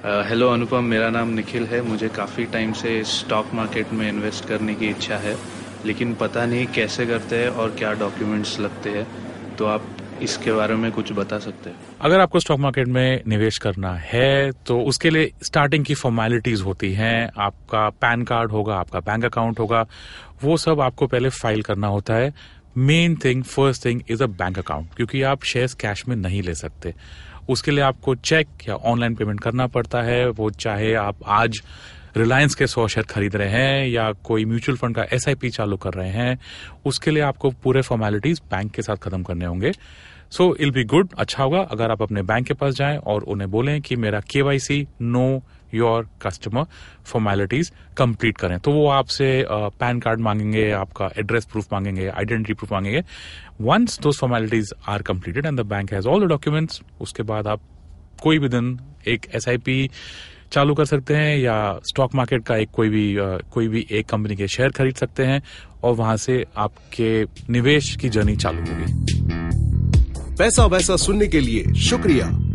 Hello अनुपम मेरा नाम निखिल है। मुझे काफ़ी टाइम से स्टॉक मार्केट में इन्वेस्ट करने की इच्छा है, लेकिन पता नहीं कैसे करते हैं और क्या डॉक्यूमेंट्स लगते हैं। तो आप इसके बारे में कुछ बता सकते हैं। अगर आपको स्टॉक मार्केट में निवेश करना है तो उसके लिए स्टार्टिंग की फॉर्मेलिटीज होती हैं। आपका पैन कार्ड होगा, आपका बैंक अकाउंट होगा, वो सब आपको पहले फ़ाइल करना होता है। Main thing first thing is a bank account क्योंकि आप शेयर्स कैश में नहीं ले सकते। उसके लिए आपको चेक या ऑनलाइन पेमेंट करना पड़ता है। वो चाहे आप आज रिलायंस के सौ शेयर खरीद रहे हैं या कोई म्यूचुअल फंड का एसआईपी चालू कर रहे हैं, उसके लिए आपको पूरे फॉर्मेलिटीज बैंक के साथ खत्म करने होंगे। सो इल बी गुड अच्छा होगा अगर आप अपने बैंक के पास जाएँ और उन्हें बोलें कि मेरा के know your customer formalities complete करें। तो वो आपसे पैन कार्ड मांगेंगे, आपका एड्रेस प्रूफ मांगेंगे आइडेंटिटी प्रूफ मांगेंगे। Once those formalities are completed and the bank has all the documents उसके बाद आप कोई भी दिन एक SIP चालू कर सकते हैं या स्टॉक मार्केट का एक कोई भी कोई भी एक कंपनी के शेयर खरीद सकते हैं और वहाँ से आपके निवेश की जर्नी चालू होगी। पैसा वैसा सुनने के लिए शुक्रिया।